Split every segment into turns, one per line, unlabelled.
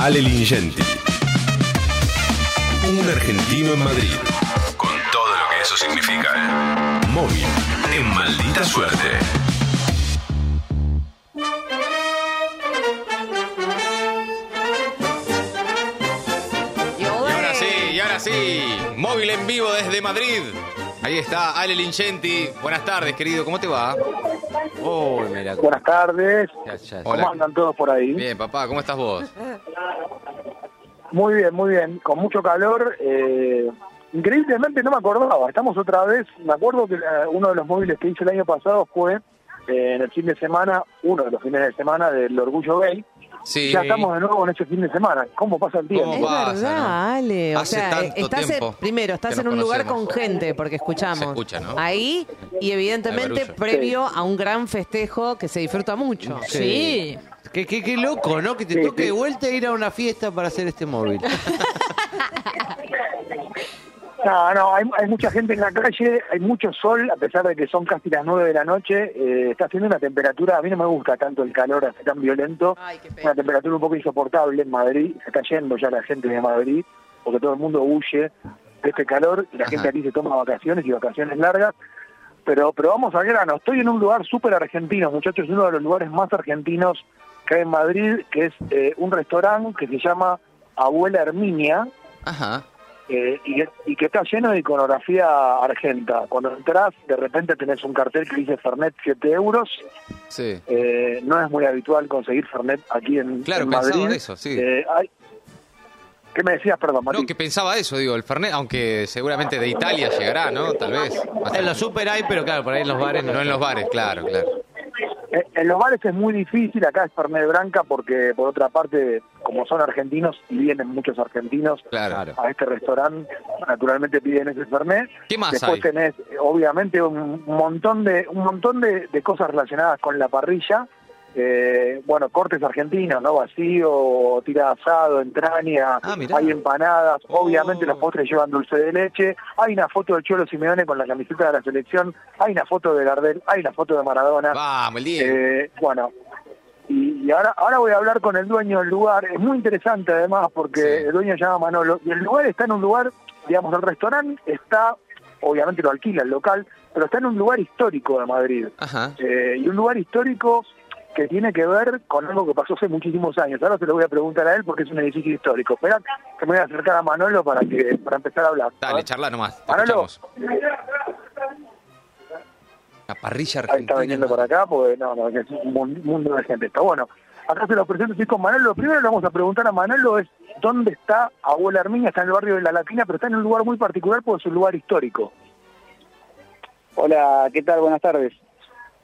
Ale Lingenti. Un argentino en Madrid. Con todo lo que eso significa. Móvil. En maldita suerte.
Y ahora sí, y ahora sí. Móvil en vivo desde Madrid. Ahí está Ale Lingenti. Buenas tardes, querido. ¿Cómo te va?
Oh, mira.
Buenas tardes.
Ya, ya.
¿Cómo
Hola.
andan todos por ahí?
Bien, papá, ¿cómo estás vos?
Muy bien, muy bien. Con mucho calor. eh, increíblemente no me acordaba. Estamos otra vez. Me acuerdo que eh, uno de los móviles que hice el año pasado fue eh, en el fin de semana, uno de los fines de semana del Orgullo Gay.
Sí.
Ya estamos de nuevo en ese fin de semana. ¿Cómo pasa el tiempo?
¿Cómo
Es
pasa,
verdad,
no?
Ale. O
Hace
sea,
tanto
estás en-
tiempo
primero, estás en un lugar con gente, porque escuchamos.
Se escucha, ¿no?
Ahí, y evidentemente previo a un gran festejo que se disfruta mucho.
Sí. Qué, qué, qué loco, ¿no? Que te
Sí,
toque
sí.
de vuelta ir a una fiesta para hacer este móvil.
No, no, hay, hay mucha gente en la calle, hay mucho sol, a pesar de que son casi las nueve de la noche. eh, está haciendo una temperatura, a mí no me gusta tanto el calor así tan violento.
Ay, qué pena.
una temperatura un poco insoportable en Madrid. Se está yendo ya la gente de Madrid, porque todo el mundo huye de este calor y la
Ajá.
gente aquí se toma vacaciones y vacaciones largas. Pero, pero vamos al grano. Estoy en un lugar súper argentino, muchachos, uno de los lugares más argentinos hay en Madrid, que es eh, un restaurante que se llama Abuela Herminia.
Ajá.
eh, y, y que está lleno de iconografía argenta. Cuando entras, de repente tenés un cartel que dice Fernet 7 euros.
Sí.
Eh, no es muy habitual conseguir Fernet aquí en,
Claro,
en
eso, sí.
Eh, hay- ¿Qué me decías, perdón, Mati?
No, que pensaba eso, digo, el Fernet, aunque seguramente de Italia llegará, ¿no? Tal vez.
En los super hay, pero claro, por ahí en los bares no.
No en los bares, claro, claro.
Eh, En los bares es muy difícil, acá es Fernet Branca porque por otra parte, como son argentinos y vienen muchos argentinos
Claro.
a este restaurante, naturalmente piden ese Fernet.
¿Qué más
Después
hay?
tenés obviamente un montón de un montón de, de cosas relacionadas con la parrilla. Eh, bueno, cortes argentinos, ¿no? Vacío, tira asado, entraña,
Ah,
hay empanadas, obviamente
Oh.
los postres llevan dulce de leche, hay una foto de Cholo Simeone con la camiseta de la selección, hay una foto de Gardel, hay una foto de Maradona.
Vamos.
Eh, bueno, y, y ahora, ahora voy a hablar con el dueño del lugar. Es muy interesante además porque
Sí.
el dueño se llama Manolo. Y el lugar está en un lugar, digamos, el restaurante está, obviamente lo alquila el local, pero está en un lugar histórico de Madrid.
Ajá.
Eh, y un lugar histórico que tiene que ver con algo que pasó hace muchísimos años. Ahora se lo voy a preguntar a él porque es un edificio histórico. Espera que me voy a acercar a Manolo para que para empezar a hablar.
Dale, charla nomás. te
Manolo,
escuchamos. La parrilla
Ahí está
argentina.
viniendo por acá, porque no, no, es un mun- mundo de gente. Está bueno. Acá se lo presento, estoy con Manolo. Lo primero que le vamos a preguntar a Manolo es dónde está Abuela Armiña. Está en el barrio de La Latina, pero está en un lugar muy particular porque es un lugar histórico.
Hola, ¿qué tal? Buenas tardes.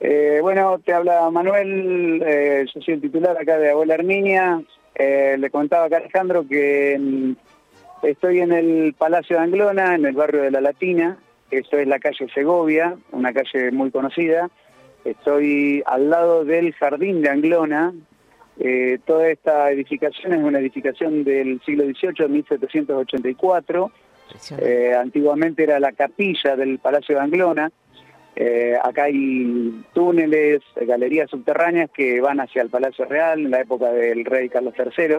Eh, bueno, te habla Manuel, eh, yo soy el titular acá de Abuela Arminia. Eh, le contaba acá a Alejandro que mm, estoy en el Palacio de Anglona, en el barrio de La Latina. Esto es la calle Segovia, una calle muy conocida. Estoy al lado del Jardín de Anglona. Eh, toda esta edificación es una edificación del siglo XVIII, 1784. Eh, antiguamente era la capilla del Palacio de Anglona. Eh, acá hay túneles, galerías subterráneas que van hacia el Palacio Real en la época del rey Carlos III.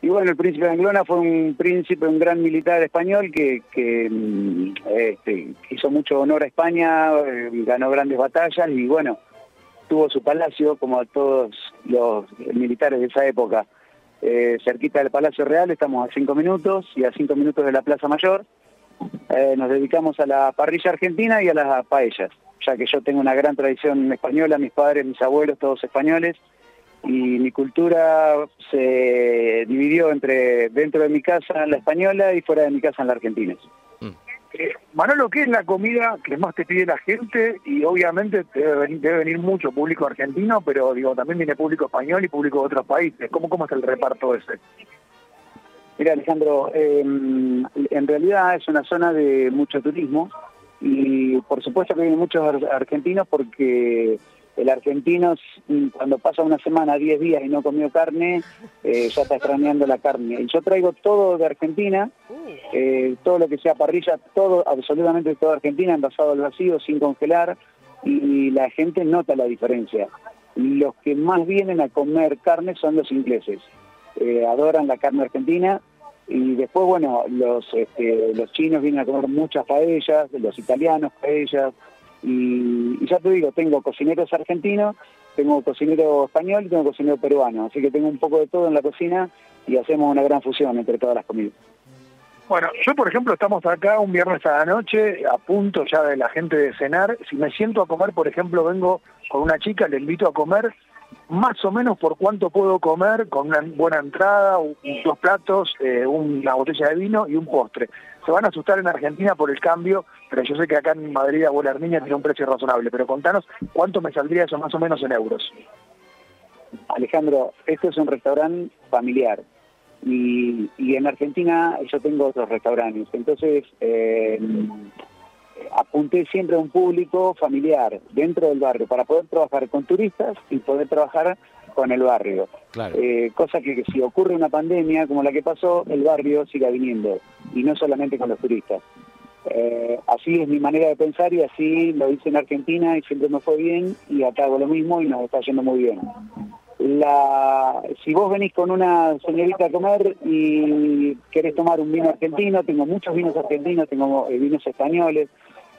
Y bueno, el príncipe de Anglona fue un príncipe, un gran militar español que, que, mm, este, hizo mucho honor a España, eh, ganó grandes batallas y bueno, tuvo su palacio como a todos los militares de esa época. Eh, cerquita del Palacio Real, estamos a cinco minutos y a cinco minutos de la Plaza Mayor. Eh, nos dedicamos a la parrilla argentina y a las paellas, ya que yo tengo una gran tradición española, mis padres, mis abuelos, todos españoles, y mi cultura se dividió entre dentro de mi casa la española y fuera de mi casa en la argentina.
Eh, Manolo, ¿qué es la comida que más te pide la gente? Y obviamente debe venir, debe venir mucho público argentino, pero digo también viene público español y público de otros países. ¿Cómo, cómo es el reparto ese?
Mira, Alejandro, eh, en realidad es una zona de mucho turismo y por supuesto que vienen muchos ar- argentinos porque el argentino mm, cuando pasa una semana, 10 días y no comió carne, eh, ya está extrañando la carne. Y yo traigo todo de Argentina, eh, todo lo que sea parrilla, todo, absolutamente todo de Argentina, envasado al vacío, sin congelar, y la gente nota la diferencia. Los que más vienen a comer carne son los ingleses. eh, adoran la carne argentina. Y después, bueno, los, este, los chinos vienen a comer muchas paellas, los italianos paellas. Y, y ya te digo, tengo cocineros argentinos, tengo cocinero español y tengo cocinero peruano. Así que tengo un poco de todo en la cocina y hacemos una gran fusión entre todas las comidas.
Bueno, yo por ejemplo estamos acá un viernes a la noche, a punto ya de la gente de cenar. Si me siento a comer, por ejemplo, vengo con una chica, le invito a comer, más o menos por cuánto puedo comer, con una buena entrada, dos platos, eh, una botella de vino y un postre. Se van a asustar en Argentina por el cambio, pero yo sé que acá en Madrid, Abuela Armiña tiene un precio razonable. Pero contanos cuánto me saldría eso más o menos en euros.
Alejandro, esto es un restaurante familiar y, y en Argentina yo tengo otros restaurantes. Entonces, eh, apunté siempre a un público familiar dentro del barrio para poder trabajar con turistas y poder trabajar con el barrio.
Claro.
Eh, cosa que, que si ocurre una pandemia como la que pasó, el barrio siga viniendo y no solamente con los turistas. Eh, así es mi manera de pensar y así lo hice en Argentina y siempre me fue bien y acá hago lo mismo y nos está yendo muy bien. La, si vos venís con una señorita a comer y querés tomar un vino argentino, tengo muchos vinos argentinos, tengo eh, vinos españoles,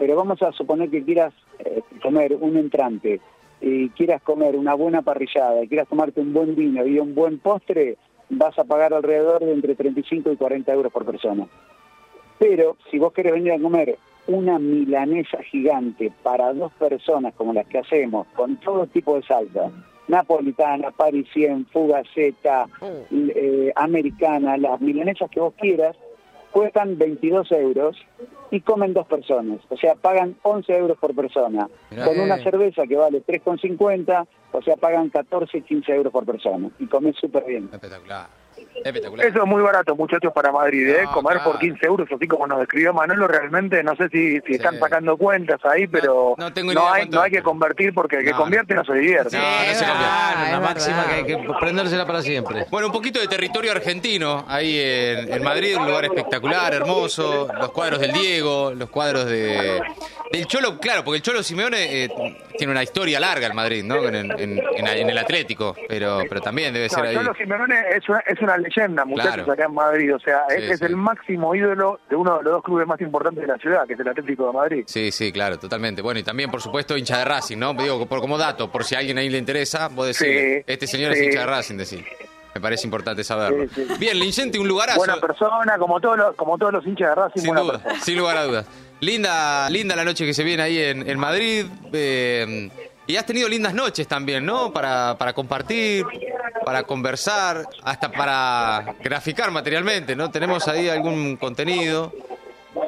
pero vamos a suponer que quieras eh, comer un entrante y quieras comer una buena parrillada y quieras tomarte un buen vino y un buen postre, vas a pagar alrededor de entre 35 y 40 euros por persona. Pero si vos querés venir a comer una milanesa gigante para dos personas como las que hacemos, con todo tipo de salsa, napolitana, parisien, fugaceta, eh, americana, las milanesas que vos quieras, cuestan 22 euros y comen dos personas. O sea, pagan 11 euros por persona.
Mirá.
Con una
Eh.
cerveza que vale 3,50, o sea, pagan 14, 15 euros por persona. Y comen súper bien.
Espectacular. Espectacular.
Eso es muy barato, muchachos, para Madrid, ¿eh?
No,
Comer
claro.
por 15 euros, así como nos describió Manolo, realmente no sé si, si están
Sí.
sacando cuentas ahí, pero
no tengo
no
idea
hay,
cuánto-
no hay que convertir porque el que
No,
convierte no se divierte.
No, no se
Claro,
es
una máxima que hay que prendérsela para siempre.
Bueno, un poquito de territorio argentino ahí en, en Madrid, un lugar espectacular, hermoso. Los cuadros del Diego, los cuadros de del Cholo, claro, porque el Cholo Simeone eh, tiene una historia larga en Madrid, ¿no? En, en- en- en el Atlético, pero pero también debe ser
No,
ahí.
Cholo Simeone es una, es una leyenda, muchachos,
Claro.
acá en Madrid. O sea, es,
Sí,
es
sí.
el máximo ídolo de uno de los dos clubes más importantes de la ciudad, que es el Atlético de Madrid.
Sí, sí, claro, totalmente. Bueno, y también, por supuesto, hincha de Racing, ¿no? Digo, por, como dato, por si a alguien ahí le interesa, vos decís,
Sí,
este señor es hincha de Racing, decís. Me parece importante saberlo.
Sí, sí.
Bien, Lincenti, un lugarazo.
Buena persona, como todos los, como todos los hinchas de Racing,
Sin duda, sin lugar a dudas. Linda, linda la noche que se viene ahí en, en Madrid. eh, y has tenido lindas noches también, ¿no? Para, para compartir, para conversar, hasta para graficar materialmente, ¿no? Tenemos ahí algún contenido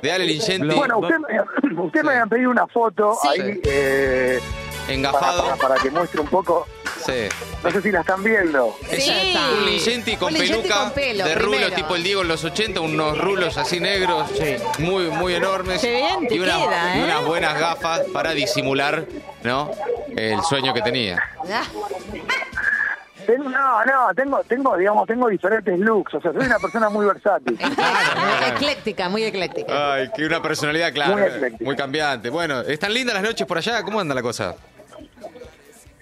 de Ale Lincenti
Bueno, usted, me- usted me habían pedido una foto
Sí.
ahí eh, para,
engafado.
para- para que muestre un poco.
Sí.
No sé si la están viendo.
Es
Sí.
un Lincenti con
Un
peluca
con pelo,
de rulo
primero.
tipo el Diego en los 80, unos rulos así negros, muy muy enormes
Qué bien te
y, una-
queda,
y
¿eh?
unas buenas gafas para disimular, ¿no? El sueño que tenía.
Tengo- no, no, tengo, tengo, digamos, tengo diferentes looks. O sea, soy una persona muy versátil.
Ecléctica, muy ecléctica.
Ay, que una personalidad clara,
Muy
cambiante. Bueno, ¿están lindas las noches por allá? ¿Cómo anda la cosa?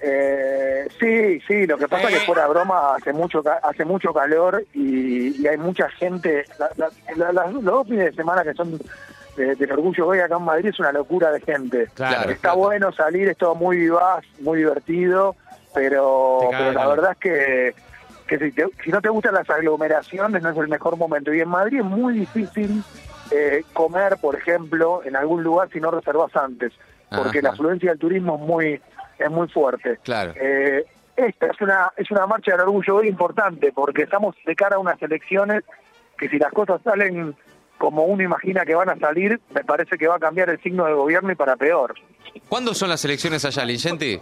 Eh, sí, sí, lo que pasa es que fuera broma hace mucho ca- hace mucho calor y, y hay mucha gente. La- la- la- los dos fines de semana que son de- del Orgullo Gay acá en Madrid es una locura de gente.
Claro.
Está bueno salir, es todo muy vivaz, muy divertido, pero, pero la verdad es que, que si, te- si no te gustan las aglomeraciones no es el mejor momento. Y en Madrid es muy difícil eh, comer, por ejemplo, en algún lugar si no reservas antes, porque
Ajá.
la afluencia del turismo es muy es muy fuerte.
Claro.
Eh, esta es una es una marcha del orgullo muy importante porque estamos de cara a unas elecciones que si las cosas salen como uno imagina que van a salir, me parece que va a cambiar el signo del gobierno y para peor.
¿Cuándo son las elecciones allá, Lincenti?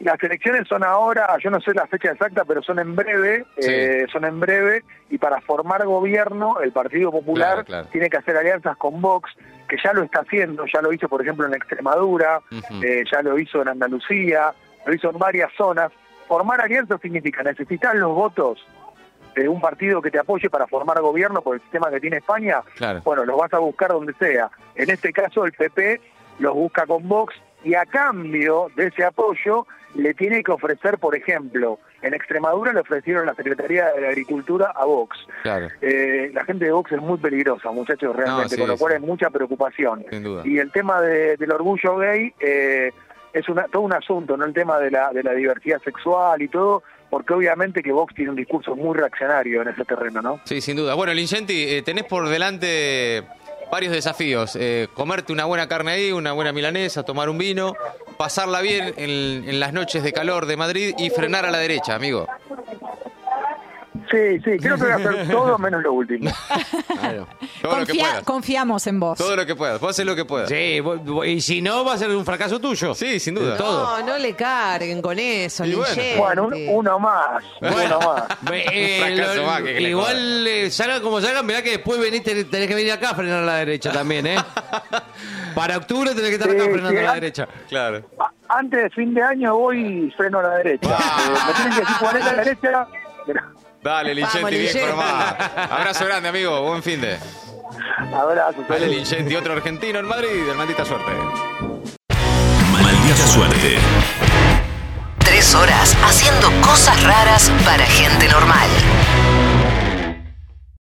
Las elecciones son ahora, yo no sé la fecha exacta, pero son en breve,
Sí.
eh, son en breve, y para formar gobierno, el Partido Popular
Claro, claro.
tiene que hacer alianzas con Vox, que ya lo está haciendo, ya lo hizo, por ejemplo, en Extremadura, eh, ya lo hizo en Andalucía, lo hizo en varias zonas. Formar alianzas significa necesitar los votos de un partido que te apoye para formar gobierno por el sistema que tiene España,
Claro.
bueno, los vas a buscar donde sea. En este caso, el PP los busca con Vox y a cambio de ese apoyo le tiene que ofrecer, por ejemplo, En Extremadura le ofrecieron la Secretaría de Agricultura a Vox.
Claro.
Eh, la gente de Vox es muy peligrosa, muchachos, realmente,
sí,
con lo cual
sí.
hay mucha preocupación.
Sin duda.
Y el tema de- del orgullo gay eh, es una, todo un asunto, ¿no? El tema de la, de la diversidad sexual y todo, porque obviamente que Vox tiene un discurso muy reaccionario en ese terreno, ¿no?
Sí, sin duda. Bueno, Lincenti, eh, tenés por delante varios desafíos. Eh, comerte una buena carne ahí, una buena milanesa, tomar un vino, pasarla bien en, en las noches de calor de Madrid y frenar a la derecha, amigo.
Sí, sí, creo que voy a hacer todo menos lo último.
Claro.
Todo lo que
Confía-
puedas.
confiamos en vos.
Todo lo que puedas. Vos haces lo que puedas.
Sí, vos- vos- y si no, va a ser un fracaso tuyo.
Sí, sin duda.
Todo.
No, no le carguen con eso,
Y bueno.
Bueno, un- uno más, uno más.
Eh,
Un fracaso
lo-
más que que le
igual eh, salgan como salgan, mirá que después venís, tenés, tenés que venir acá a frenar a la derecha también, ¿eh? Para octubre tenés que estar acá
Sí,
frenando
sí,
a la derecha.
Claro.
A- Antes de fin de año voy y freno a la derecha. Eh, me tienen que decir cuál es la derecha. pero-
Dale, Lincenti, bien
Lincenti.
formado. Abrazo grande, amigo. Buen fin de.
Abrazo.
Dale. Lincenti, otro argentino en Madrid. De maldita suerte.
Maldita suerte.
Tres horas haciendo cosas raras para gente normal.